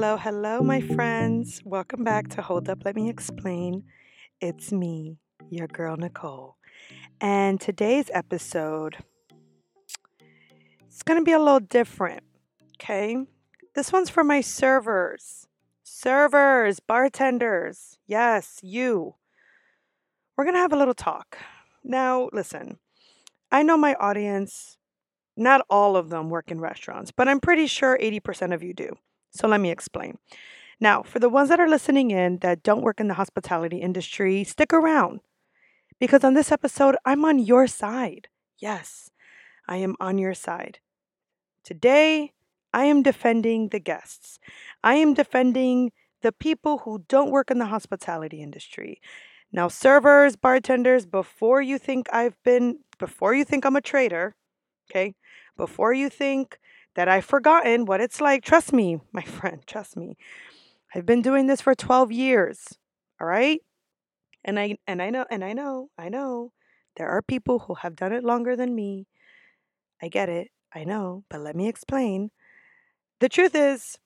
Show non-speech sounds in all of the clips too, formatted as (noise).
Hello, hello, my friends. Welcome back to Hold Up, Let Me Explain. It's me, your girl Nicole. And today's episode it's going to be a little different, okay? This one's for my servers. Servers, bartenders. Yes, you. We're going to have a little talk. Now, listen. I know my audience, not all of them work in restaurants, but I'm pretty sure 80% of you do. So let me explain. Now, for the ones that are listening in that don't work in the hospitality industry, stick around because on this episode, I'm on your side. Yes, I am on your side. Today, I am defending the guests. I am defending the people who don't work in the hospitality industry. Now, servers, bartenders, before you think I've been, before you think I'm a traitor, okay, before you think that I've forgotten what it's like. Trust me, my (laughs) friend, trust me. I've been doing this for 12 years. All right? And I and I know and I know, I know there are people who have done it longer than me. I get it. I know, but let me explain. The truth is,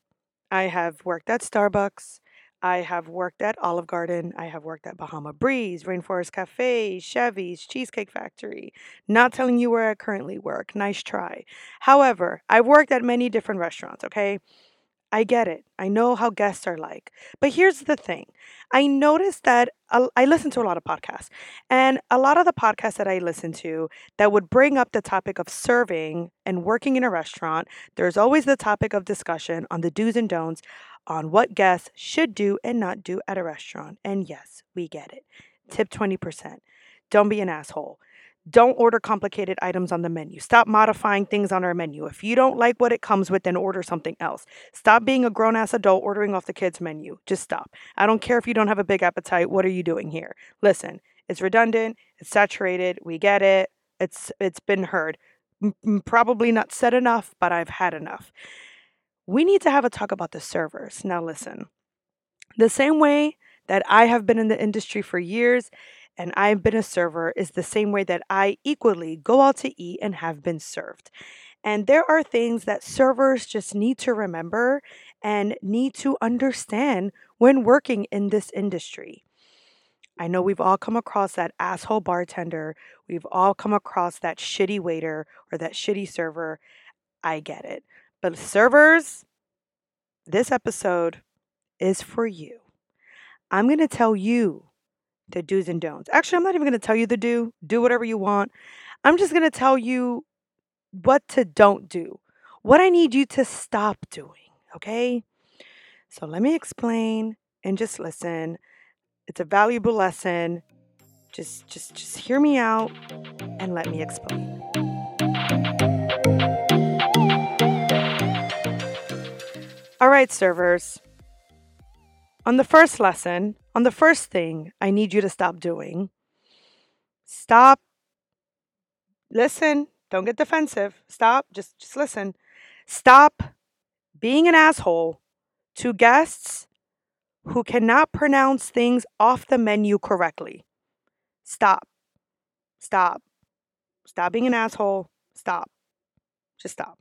I have worked at Starbucks. I have worked at Olive Garden. I have worked at Bahama Breeze, Rainforest Cafe, Chevy's, Cheesecake Factory. Not telling you where I currently work. Nice try. However, I've worked at many different restaurants, okay? I get it. I know how guests are like. But here's the thing I noticed that I listen to a lot of podcasts, and a lot of the podcasts that I listen to that would bring up the topic of serving and working in a restaurant, there's always the topic of discussion on the do's and don'ts on what guests should do and not do at a restaurant. And yes, we get it. Tip 20%. Don't be an asshole. Don't order complicated items on the menu. Stop modifying things on our menu. If you don't like what it comes with, then order something else. Stop being a grown ass adult ordering off the kids' menu. Just stop. I don't care if you don't have a big appetite. What are you doing here? Listen, it's redundant, it's saturated. We get it. It's it's been heard. M- probably not said enough, but I've had enough. We need to have a talk about the servers. Now listen. The same way that I have been in the industry for years and I've been a server is the same way that I equally go out to eat and have been served. And there are things that servers just need to remember and need to understand when working in this industry. I know we've all come across that asshole bartender. We've all come across that shitty waiter or that shitty server. I get it. But servers, this episode is for you. I'm going to tell you the do's and don'ts. Actually, I'm not even going to tell you the do. Do whatever you want. I'm just going to tell you what to don't do. What I need you to stop doing, okay? So let me explain and just listen. It's a valuable lesson. Just just just hear me out and let me explain. All right, servers. On the first lesson, on the first thing I need you to stop doing, stop, listen, don't get defensive. Stop, just just listen. Stop being an asshole to guests who cannot pronounce things off the menu correctly. Stop. Stop. Stop being an asshole. Stop. Just stop.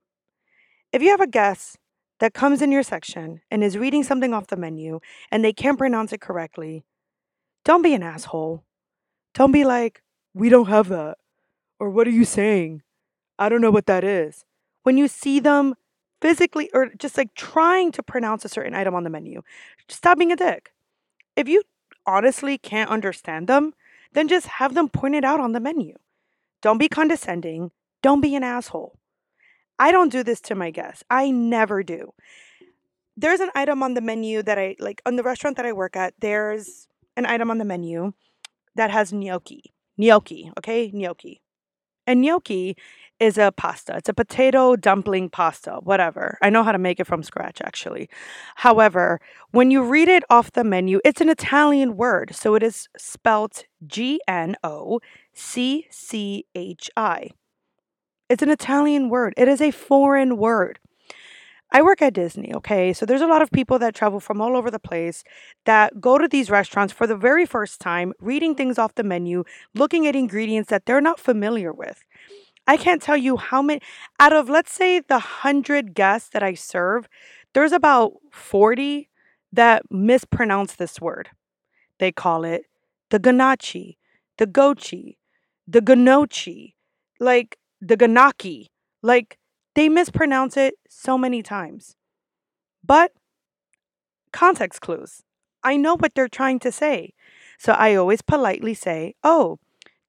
If you have a guest that comes in your section and is reading something off the menu and they can't pronounce it correctly, don't be an asshole. Don't be like, we don't have that. Or what are you saying? I don't know what that is. When you see them physically or just like trying to pronounce a certain item on the menu, stop being a dick. If you honestly can't understand them, then just have them pointed out on the menu. Don't be condescending. Don't be an asshole. I don't do this to my guests. I never do. There's an item on the menu that I like on the restaurant that I work at. There's an item on the menu that has gnocchi. Gnocchi, okay? Gnocchi. And gnocchi is a pasta. It's a potato dumpling pasta, whatever. I know how to make it from scratch, actually. However, when you read it off the menu, it's an Italian word. So it is spelt G N O C C H I. It's an Italian word, it is a foreign word. I work at Disney, okay? So there's a lot of people that travel from all over the place that go to these restaurants for the very first time, reading things off the menu, looking at ingredients that they're not familiar with. I can't tell you how many, out of let's say the hundred guests that I serve, there's about 40 that mispronounce this word. They call it the ganache, the gochi, the ganochi, like the ganaki. Like they mispronounce it so many times. But context clues. I know what they're trying to say. So I always politely say, oh,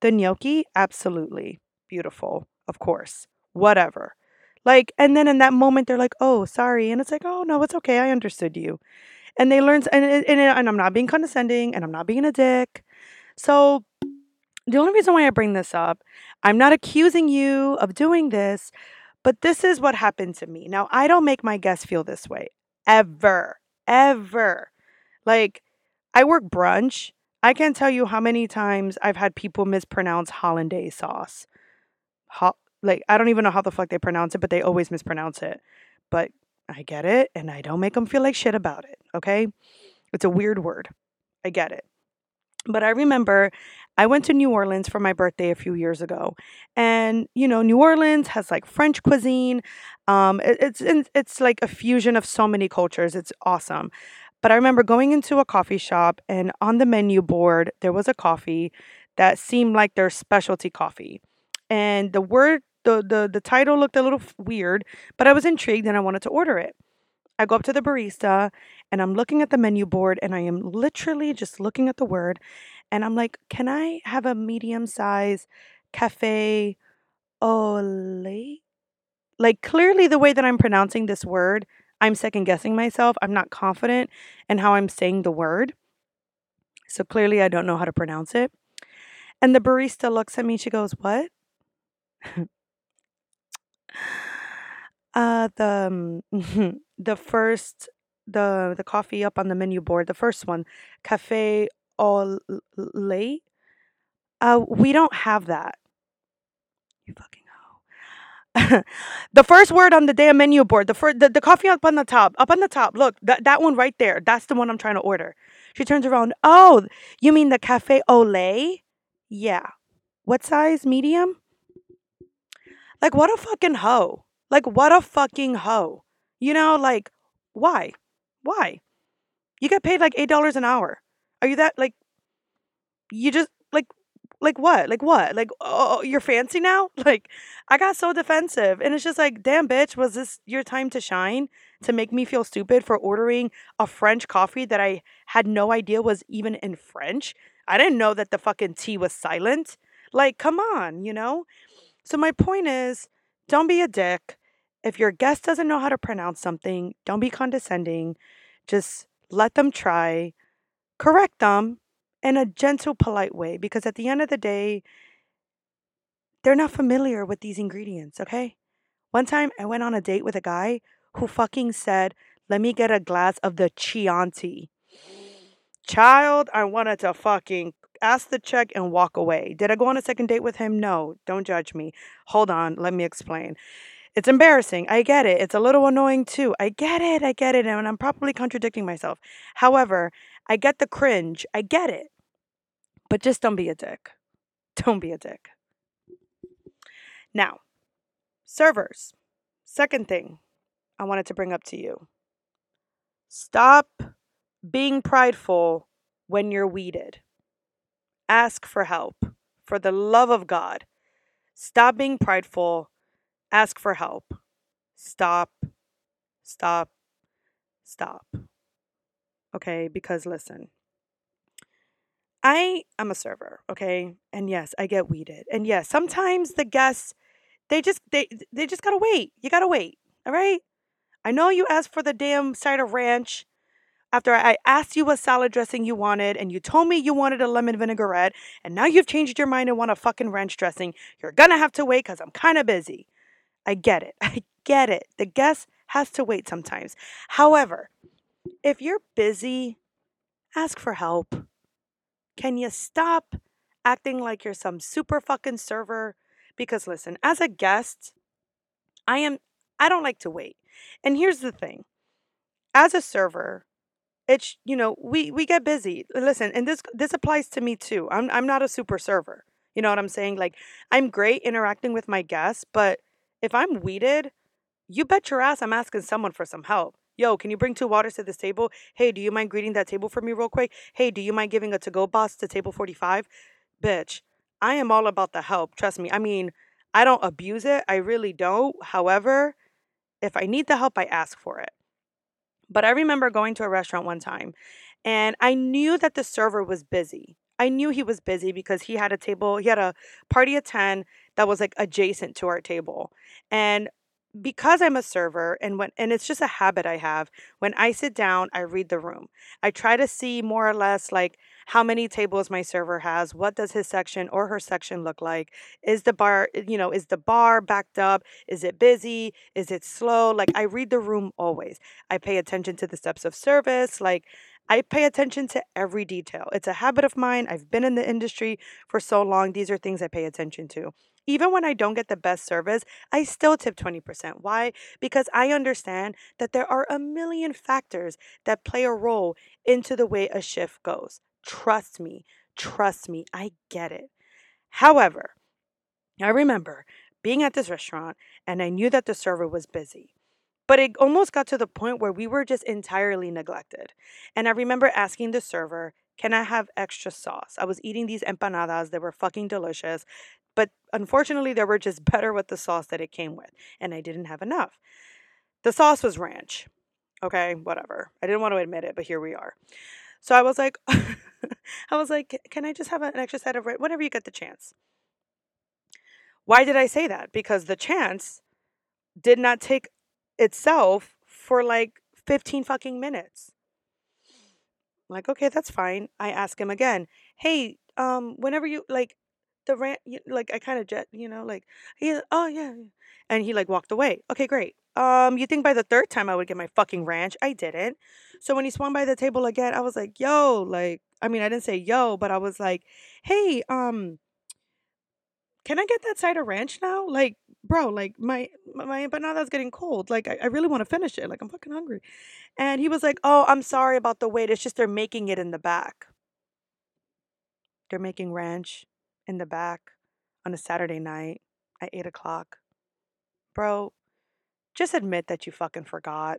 the gnocchi, absolutely. Beautiful, of course. Whatever. Like, and then in that moment, they're like, oh, sorry. And it's like, oh, no, it's okay. I understood you. And they learn, and, and, and I'm not being condescending and I'm not being a dick. So the only reason why I bring this up, I'm not accusing you of doing this, but this is what happened to me. Now, I don't make my guests feel this way ever, ever. Like, I work brunch. I can't tell you how many times I've had people mispronounce hollandaise sauce. Ho- like, I don't even know how the fuck they pronounce it, but they always mispronounce it. But I get it, and I don't make them feel like shit about it, okay? It's a weird word. I get it. But I remember I went to New Orleans for my birthday a few years ago, and you know, New Orleans has like French cuisine. Um, it, it's it's like a fusion of so many cultures. It's awesome. But I remember going into a coffee shop, and on the menu board there was a coffee that seemed like their specialty coffee, and the word the the the title looked a little weird, but I was intrigued and I wanted to order it. I go up to the barista and I'm looking at the menu board and I am literally just looking at the word and I'm like, "Can I have a medium size cafe lait?" Like clearly the way that I'm pronouncing this word, I'm second guessing myself. I'm not confident in how I'm saying the word. So clearly I don't know how to pronounce it. And the barista looks at me, she goes, "What?" (laughs) uh the um, (laughs) the first the the coffee up on the menu board, the first one, cafe au lait. Uh, we don't have that. You fucking hoe. (laughs) the first word on the damn menu board, the first, the, the coffee up on the top, up on the top. Look, that that one right there. That's the one I'm trying to order. She turns around. Oh, you mean the cafe au lait? Yeah. What size? Medium? Like what a fucking hoe. Like what a fucking hoe. You know, like why? Why? You get paid like $8 an hour. Are you that like you just like like what? Like what? Like oh, oh, oh you're fancy now? (laughs) Like I got so defensive and it's just like, "Damn bitch, was this your time to shine to make me feel stupid for ordering a French coffee that I had no idea was even in French? I didn't know that the fucking T was silent. Like, come on, you know? So my point is, don't be a dick. If your guest doesn't know how to pronounce something, don't be condescending. Just let them try, correct them in a gentle, polite way because at the end of the day, they're not familiar with these ingredients, okay? One time I went on a date with a guy who fucking said, Let me get a glass of the Chianti. Child, I wanted to fucking ask the check and walk away. Did I go on a second date with him? No. Don't judge me. Hold on. Let me explain. It's embarrassing. I get it. It's a little annoying too. I get it. I get it. And I'm probably contradicting myself. However, I get the cringe. I get it. But just don't be a dick. (laughs) Don't be a dick. Now, servers. Second thing I wanted to bring up to you stop being prideful when you're weeded. Ask for help. For the love of God, stop being prideful Ask for help. Stop. Stop. Stop. Okay, because listen. I am a server, okay? And yes, I get weeded. And yes, sometimes the guests they just they they just got to wait. You got to wait. All right? I know you asked for the damn cider ranch after I asked you what salad dressing you wanted and you told me you wanted a lemon vinaigrette and now you've changed your mind and want a fucking ranch dressing. You're to have to wait cuz I'm kind of busy. I get it. (laughs) I get it. The guest has to wait sometimes. However, if you're busy, ask for help. Can you stop acting like you're some super fucking server? Because listen, as a guest, I am I don't like to wait. And here's the thing. As a server, it's you know, we we get busy. Listen, and this this applies to me too. I'm I'm not a super server. You know what I'm saying? Like I'm great interacting with my guests, but if I'm weeded, you bet your ass I'm asking someone for some help. Yo, can you bring two waters to this table? Hey, do you mind greeting that table for me real quick? Hey, do you mind giving a to go box to table 45? Bitch, I am all about the help. Trust me. I mean, I don't abuse it. I really don't. However, if I need the help, I ask for it. But I remember going to a restaurant one time and I knew that the server was busy. I knew he was busy because he had a table, he had a party at 10 that was like adjacent to our table. And because I'm a server and when and it's just a habit I have, when I sit down, I read the room. I try to see more or less like how many tables my server has, what does his section or her section look like? Is the bar, eh, you know, is the bar backed up? Is it busy? Is it slow? Like I read the room always. I pay attention to the steps of service, like I pay attention to every detail. It's a habit of mine. I've been in the industry for so long. These are things I pay attention to. Even when I don't get the best service, I still tip 20%. Why? Because I understand that there are a million factors that play a role into the way a shift goes. Trust me, trust me, I get it. However, I remember being at this restaurant and I knew that the server was busy. But it almost got to the point where we were just entirely neglected. And I remember asking the server, Can I have extra sauce? I was eating these empanadas, they were fucking delicious. But unfortunately, they were just (laughs) better with the sauce that it came with. And I didn't have enough. The sauce was ranch. Okay, whatever. I didn't want to admit it, but here we are. So I was like, (laughs) (laughs) I was like, can I just have an extra set of ranch? Whenever you get the chance. Why did I say that? Because the chance did not take itself for like 15 fucking minutes. I'm like, okay, that's fine. I ask him again, hey, um, whenever you like the rant, like I kind of jet, you know, like he, oh yeah, and he like walked away. Okay, great. Um, you think by the third time I would get my fucking ranch? I didn't. So when he swung by the table again, I was like, yo, like, I mean, I didn't say yo, but I was like, hey, um, can I get that side of ranch now? Like, bro, like my my empanada's getting cold. Like, I, I really want to finish it. Like, I'm fucking hungry. And he was like, oh, I'm sorry about the wait. It's just they're making it in the back. They're making ranch in the back on a Saturday night at eight o'clock. Bro, just admit that you fucking forgot.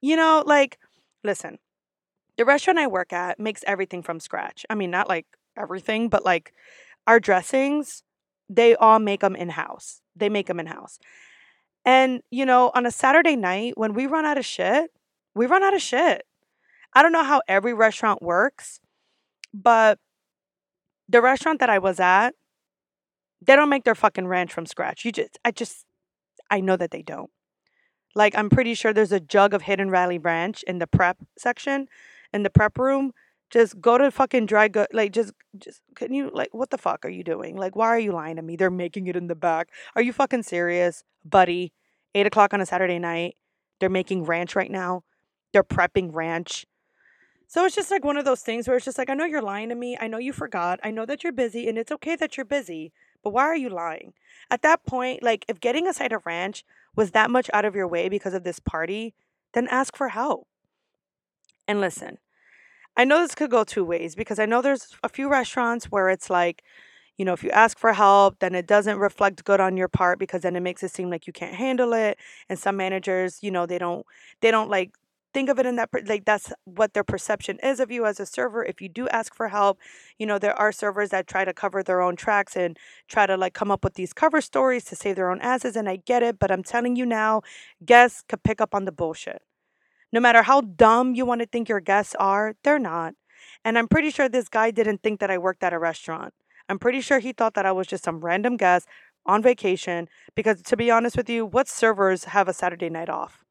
You know, like, listen, the restaurant I work at makes everything from scratch. I mean, not like everything, but like our dressings they all make them in house. They make them in house. And, you know, on a Saturday night, when we run out of shit, we run out of shit. I don't know how every restaurant works, but the restaurant that I was at, they don't make their fucking ranch from scratch. You just, I just, I know that they don't. Like, I'm pretty sure there's a jug of Hidden Valley Ranch in the prep section, in the prep room just go to fucking dry good. Like, just, just, can you, like, what the fuck are you doing? Like, why are you lying to me? They're making it in the back. Are you fucking serious, buddy? Eight o'clock on a Saturday night. They're making ranch right now. They're prepping ranch. So it's just like one of those things where it's just like, I know you're lying to me. I know you forgot. I know that you're busy, and it's okay that you're busy, but why are you lying? At that point, like, if getting a side of ranch was that much out of your way because of this party, then ask for help. And listen, I know this could go two ways because I know there's a few restaurants where it's like, you know, if you ask for help, then it doesn't reflect good on your part because then it makes it seem like you can't handle it. And some managers, you know, they don't they don't like think of it in that like that's what their perception is of you as a server if you do ask for help you know there are servers that try to cover their own tracks and try to like come up with these cover stories to save their own asses and i get it but i'm telling you now guests could pick up on the bullshit no matter how dumb you want to think your guests are, they're not. And I'm pretty sure this guy didn't think that I worked at a restaurant. I'm pretty sure he thought that I was just some random guest on vacation because to be honest with you, what servers have a Saturday night off?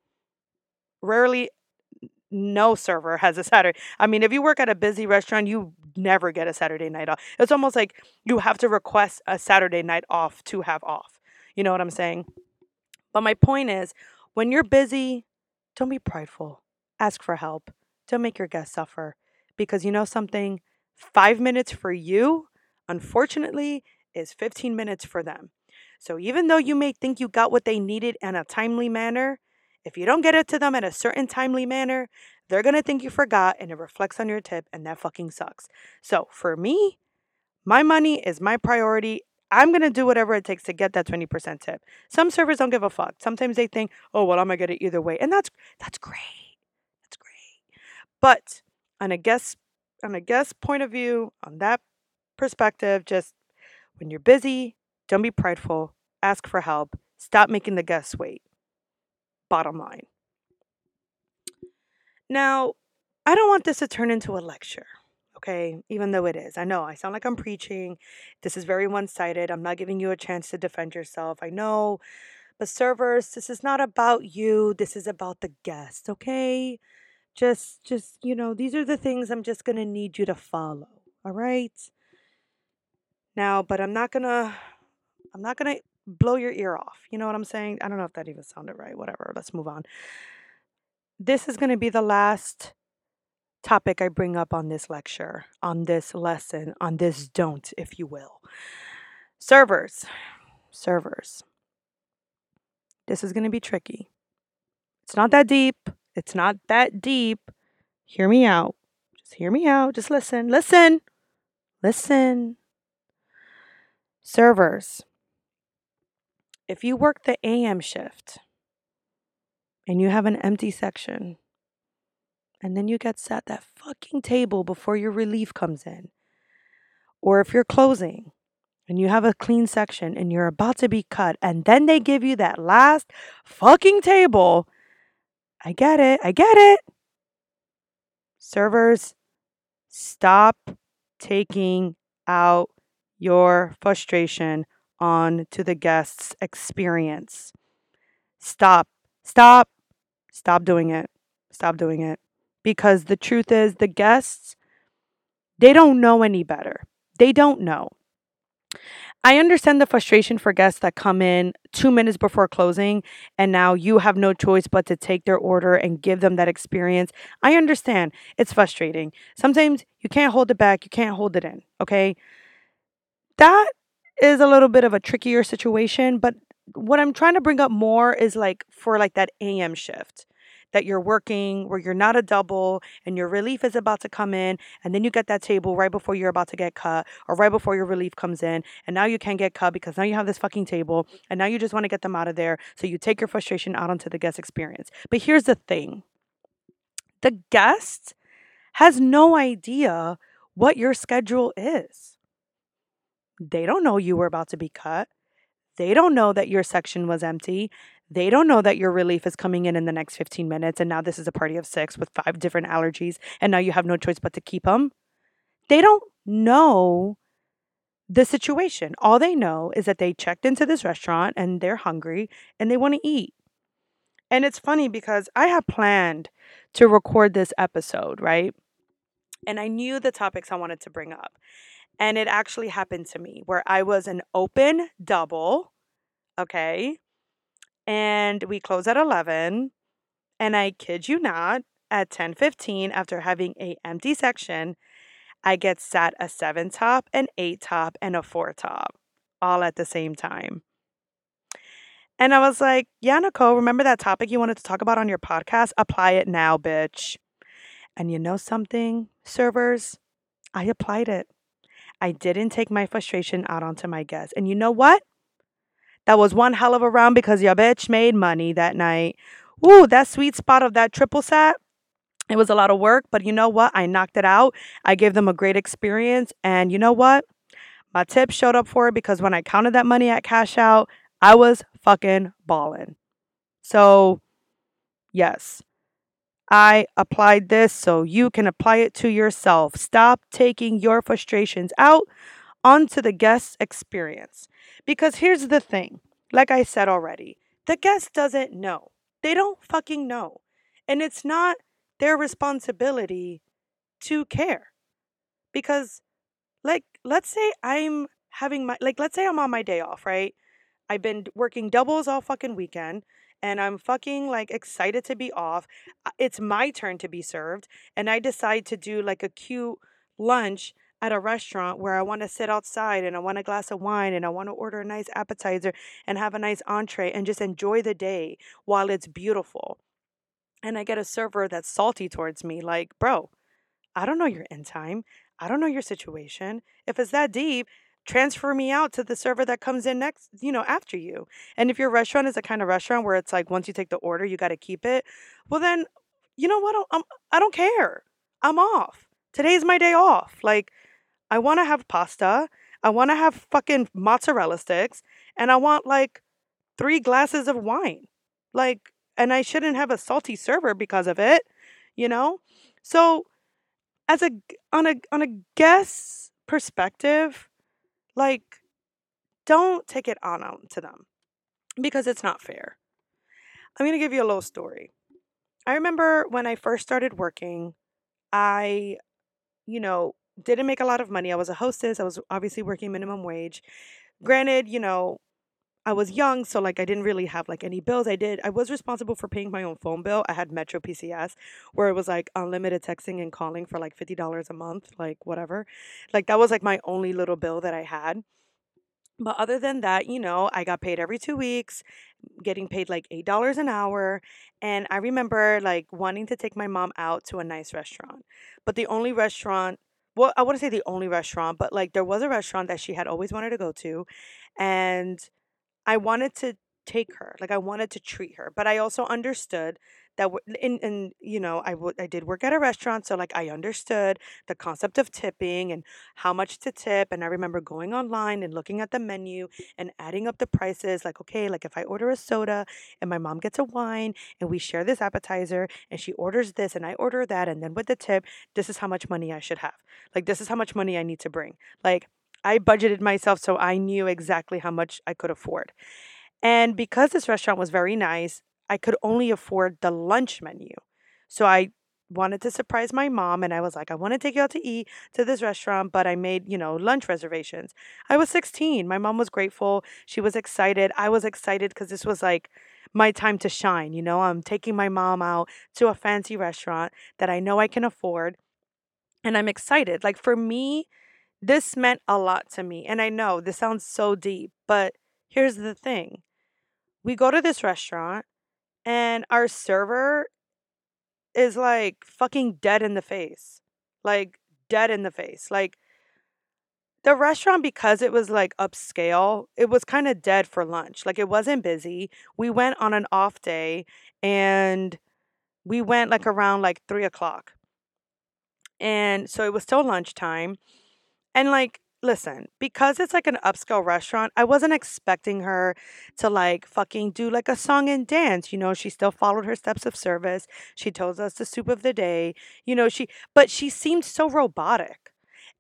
Rarely no server has a Saturday. I mean, if you work at a busy restaurant, you never get a Saturday night off. It's almost like you have to request a Saturday night off to have off. You know what I'm saying? But my point is, when you're busy, don't be prideful. Ask for help. Don't make your guests suffer. Because you know something? Five minutes for you, unfortunately, is 15 minutes for them. So even though you may think you got what they needed in a timely manner, if you don't get it to them in a certain timely manner, they're to think you forgot and it reflects on your tip, and that fucking sucks. So for me, my money is my priority. I'm to do whatever it takes to get that 20% tip. Some servers don't give a fuck. Sometimes they think, "Oh, well, I'm to get it either way." And that's that's great. That's great. But on a guest on a guest point of view, on that perspective, just when you're busy, don't be prideful. Ask for help. Stop making the guests wait. Bottom line. Now, I don't want this to turn into a lecture okay? Even though it is. I know I sound like I'm preaching. This is very one sided. I'm not giving you a chance to defend yourself. I know. But servers, this is not about you. This is about the guest, okay? Just just, you know, these are the things I'm just to need you to follow. All right? Now, but I'm not to I'm not to blow your ear off. You know what I'm saying? I don't know if that even sounded right. Whatever. Let's move on. This is going to be the last topic I bring up on this lecture, on this lesson, on this don't, if you will. Servers. Servers. This is going to be tricky. It's not that deep. It's not that deep. Hear me out. Just hear me out. Just listen. Listen. Listen. Servers. If you work the AM shift and you have an empty section, and then you get sat that fucking table before your relief comes in. Or if you're closing and you have a clean section and you're about to be cut, and then they give you that last fucking table. I get it. I get it. Servers, stop taking out your frustration on to the guest's experience. Stop. Stop. Stop doing it. Stop doing it because the truth is the guests they don't know any better. They don't know. I understand the frustration for guests that come in 2 minutes before closing and now you have no choice but to take their order and give them that experience. I understand. It's frustrating. Sometimes you can't hold it back, you can't hold it in, okay? That is a little bit of a trickier situation, but what I'm trying to bring up more is like for like that AM shift that you're working where you're not a double and your relief is about to come in and then you get that table right before you're about to get cut or right before your relief comes in and now you can't get cut because now you have this fucking table and now you just want to get them out of there so you take your frustration out onto the guest experience. But here's the thing. The guest has no idea what your schedule is they don't know you were about to be cut they don't know that your section was empty they don't know that your relief is coming in in the next 15 minutes, and now this is a party of six with five different allergies, and now you have no choice but to keep them. They don't know the situation. All they know is that they checked into this restaurant and they're hungry and they want to eat. And it's funny because I had planned to record this episode, right? And I knew the topics I wanted to bring up. And it actually happened to me where I was an open double, okay? and we close at 11 and i kid you not at 10:15 after having a empty section i get sat a 7 top an 8 top and a 4 top all at the same time. And i was like yeah nicole remember that topic you wanted to talk about on your podcast? Apply it now bitch. And you know something servers? I applied it i didn't take my frustration out onto my guests and you know what that was one hell of a round because your bitch made money that night. Ooh, that sweet spot of that triple set. It was a lot of work, but you know what? I knocked it out. I gave them a great experience. And you know what? My tip showed up for it because when I counted that money at cash out, I was fucking balling. So, yes, I applied this so you can apply it to yourself. Stop taking your frustrations out onto the guest experience. Because here's the thing like I said already, the guest doesn't know. They don't fucking know. And it's not their responsibility to care. Because, like, let's say I'm having my, like, let's say I'm on my day off, right? I've been working doubles all fucking weekend and I'm fucking like excited to be off. It's my turn to be served. And I decide to do like a cute lunch at a restaurant where I want to sit outside and I want a glass of wine and I want to order a nice appetizer and have a nice entree and just enjoy the day while it's beautiful. And I get a server that's salty towards me, like, bro, I don't know your end time. I don't know your situation. If it's that deep, transfer me out to the server that comes in next, you know, after you. And if your restaurant is a kind of restaurant where it's like once you take the order, you got to keep it, well then, you know what? I'm, I don't care. I'm off. Today's my day off. Like I want to have pasta. I want to have fucking mozzarella sticks and I want like 3 glasses of wine. Like and I shouldn't have a salty server because of it, you know? So as a on a on a guest perspective, like don't take it on out to them because it's not fair. I'm going to give you a little story. I remember when I first started working, I you know, didn't make a lot of money. I was a hostess. I was obviously working minimum wage. Granted, you know, I was young, so like I didn't really have like any bills. I did I was responsible for paying my own phone bill. I had Metro PCS where it was like unlimited texting and calling for like $50 a month, like whatever. Like that was like my only little bill that I had. But other than that, you know, I got paid every 2 weeks, getting paid like $8 an hour, and I remember like wanting to take my mom out to a nice restaurant. But the only restaurant well, I wouldn't say the only restaurant, but like there was a restaurant that she had always wanted to go to and I wanted to take her, like I wanted to treat her, but I also understood that w- in and you know I would I did work at a restaurant, so like I understood the concept of tipping and how much to tip, and I remember going online and looking at the menu and adding up the prices. Like okay, like if I order a soda and my mom gets a wine and we share this appetizer and she orders this and I order that, and then with the tip, this is how much money I should have. Like this is how much money I need to bring. Like I budgeted myself so I knew exactly how much I could afford. And because this restaurant was very nice, I could only afford the lunch menu. So I wanted to surprise my mom and I was like, I want to take you out to eat to this restaurant, but I made, you know, lunch reservations. I was 16. My mom was grateful. She was excited. I was excited because this was like my time to shine. You know, I'm taking my mom out to a fancy restaurant that I know I can afford. And I'm excited. Like for me, this meant a lot to me. And I know this sounds so deep, but here's the thing we go to this restaurant, and our server is like fucking dead in the face. Like, dead in the face. Like, the restaurant, because it was like upscale, it was kind of dead for lunch. Like, it wasn't busy. We went on an off day and we went like around like three o'clock. And so it was still lunchtime. And like, listen, because it's like an upscale restaurant, I wasn't expecting her to like fucking do like a song and dance. You know, she still followed her steps of service. She told us the soup of the day. You know, she, but she seemed so robotic.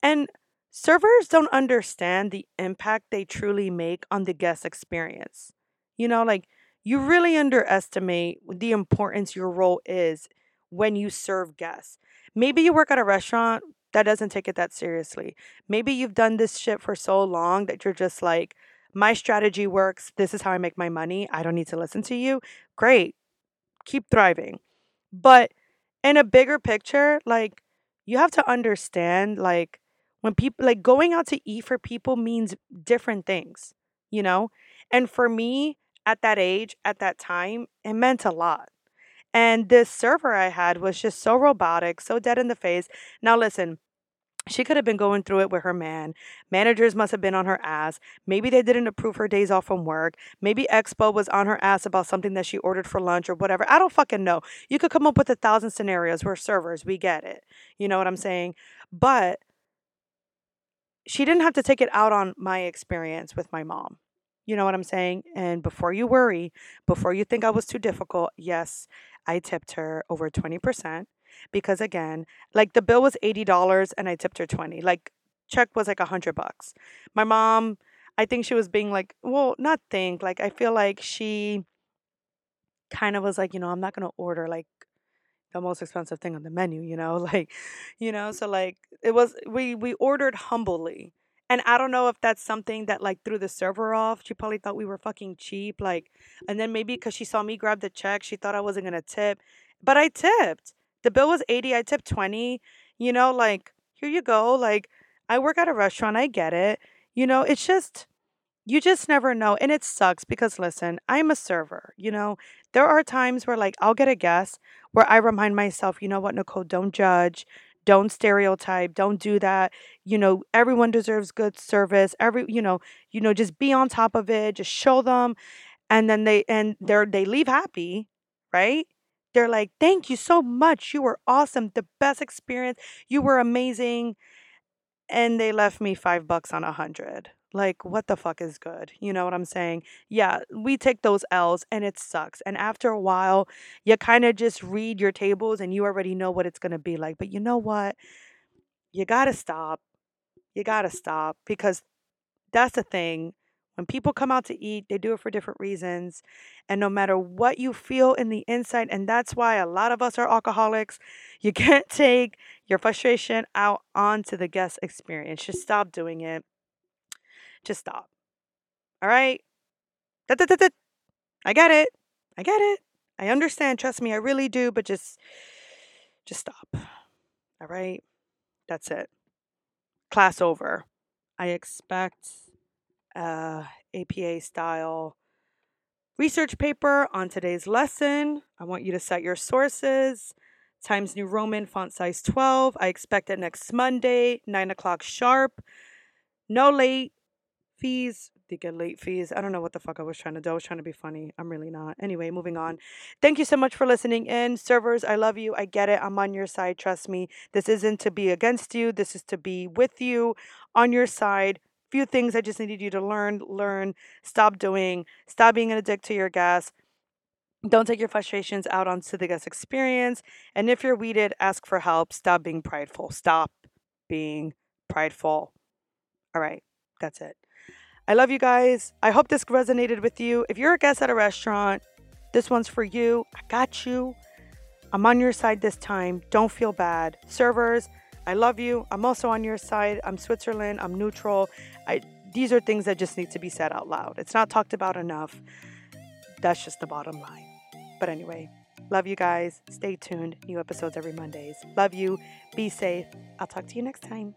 And servers don't understand the impact they truly make on the guest experience. You know, like you really underestimate the importance your role is when you serve guests. Maybe you work at a restaurant that doesn't take it that seriously. Maybe you've done this shit for so long that you're just like, my strategy works. This is how I make my money. I don't need to listen to you. Great. Keep thriving. But in a bigger picture, like, you have to understand, like, when people, like, going out to eat for people means different things, you know? And for me, at that age, at that time, it meant a lot. And this server I had was just so robotic, so dead in the face. Now, listen, she could have been going through it with her man. Managers must have been on her ass. Maybe they didn't approve her days off from work. Maybe Expo was on her ass about something that she ordered for lunch or whatever. I don't fucking know. You could come up with a thousand scenarios. We're servers. We get it. You know what I'm saying? But she didn't have to take it out on my experience with my mom. You know what I'm saying? And before you worry, before you think I was too difficult, yes, I tipped her over 20% because again, like the bill was $80 and I tipped her 20. Like check was like a 100 bucks. My mom, I think she was being like, well, not think, like I feel like she kind of was like, you know, I'm not going to order like the most expensive thing on the menu, you know, (laughs) like, you know, so like it was we we ordered humbly and I don't know if that's something that like threw the server off. She probably thought we were fucking cheap. Like, and then maybe because she saw me grab the check, she thought I wasn't gonna tip. But I tipped. The bill was 80, I tipped 20. You know, like, here you go. Like, I work at a restaurant, I get it. You know, it's just you just never know. And it sucks because listen, I'm a server, you know. There are times where like I'll get a guest where I remind myself, you know what, Nicole, don't judge Don't stereotype. Don't do that. You know, everyone deserves good service. Every, you know, you know, just be on top of it. Just show them, and then they and they're they leave happy, right? They're like, "Thank you so much. You were awesome. The best experience. You were amazing." And they left me five bucks on a hundred. Like, what the fuck is good? You know what I'm saying? Yeah, we take those L's and it sucks. And after a while, you kind of just read your tables and you already know what it's going to be like. But you know what? You got to stop. You got to stop because that's the thing. When people come out to eat, they do it for different reasons. And no matter what you feel in the inside, and that's why a lot of us are alcoholics, you (laughs) can't take your frustration out onto the guest experience. Just stop doing it. Just stop. All right? I get it. I get it. I understand. Trust me, I really do, but just just stop. All right? That's it. Class over. I expect uh, APA style research paper on today's lesson. I want you to set your sources. Times New Roman, font size 12. I expect it next Monday, 9 o'clock sharp. No late fees. They get late fees. I don't know what the fuck I was trying to do. I was trying to be funny. I'm really not. Anyway, moving on. Thank you so much for listening in. Servers, I love you. I get it. I'm on your side. Trust me. This isn't to be against you. This is to be with you on your side few things I just needed you to learn, learn, stop doing, stop being an addict to your gas. Don't take your frustrations out onto the guest experience. And if you're weeded, ask for help. Stop being prideful. Stop being prideful. All right, that's it. I love you guys. I hope this resonated with you. If you're a guest at a restaurant, this one's for you. I got you. I'm on your side this time. Don't feel bad. Servers, I love you. I'm also on your side. I'm Switzerland. I'm neutral. I these are things that just need to be said out loud. It's not talked about enough. That's just the bottom line. But anyway, love you guys. Stay tuned. New episodes every Mondays. Love you. Be safe. I'll talk to you next time.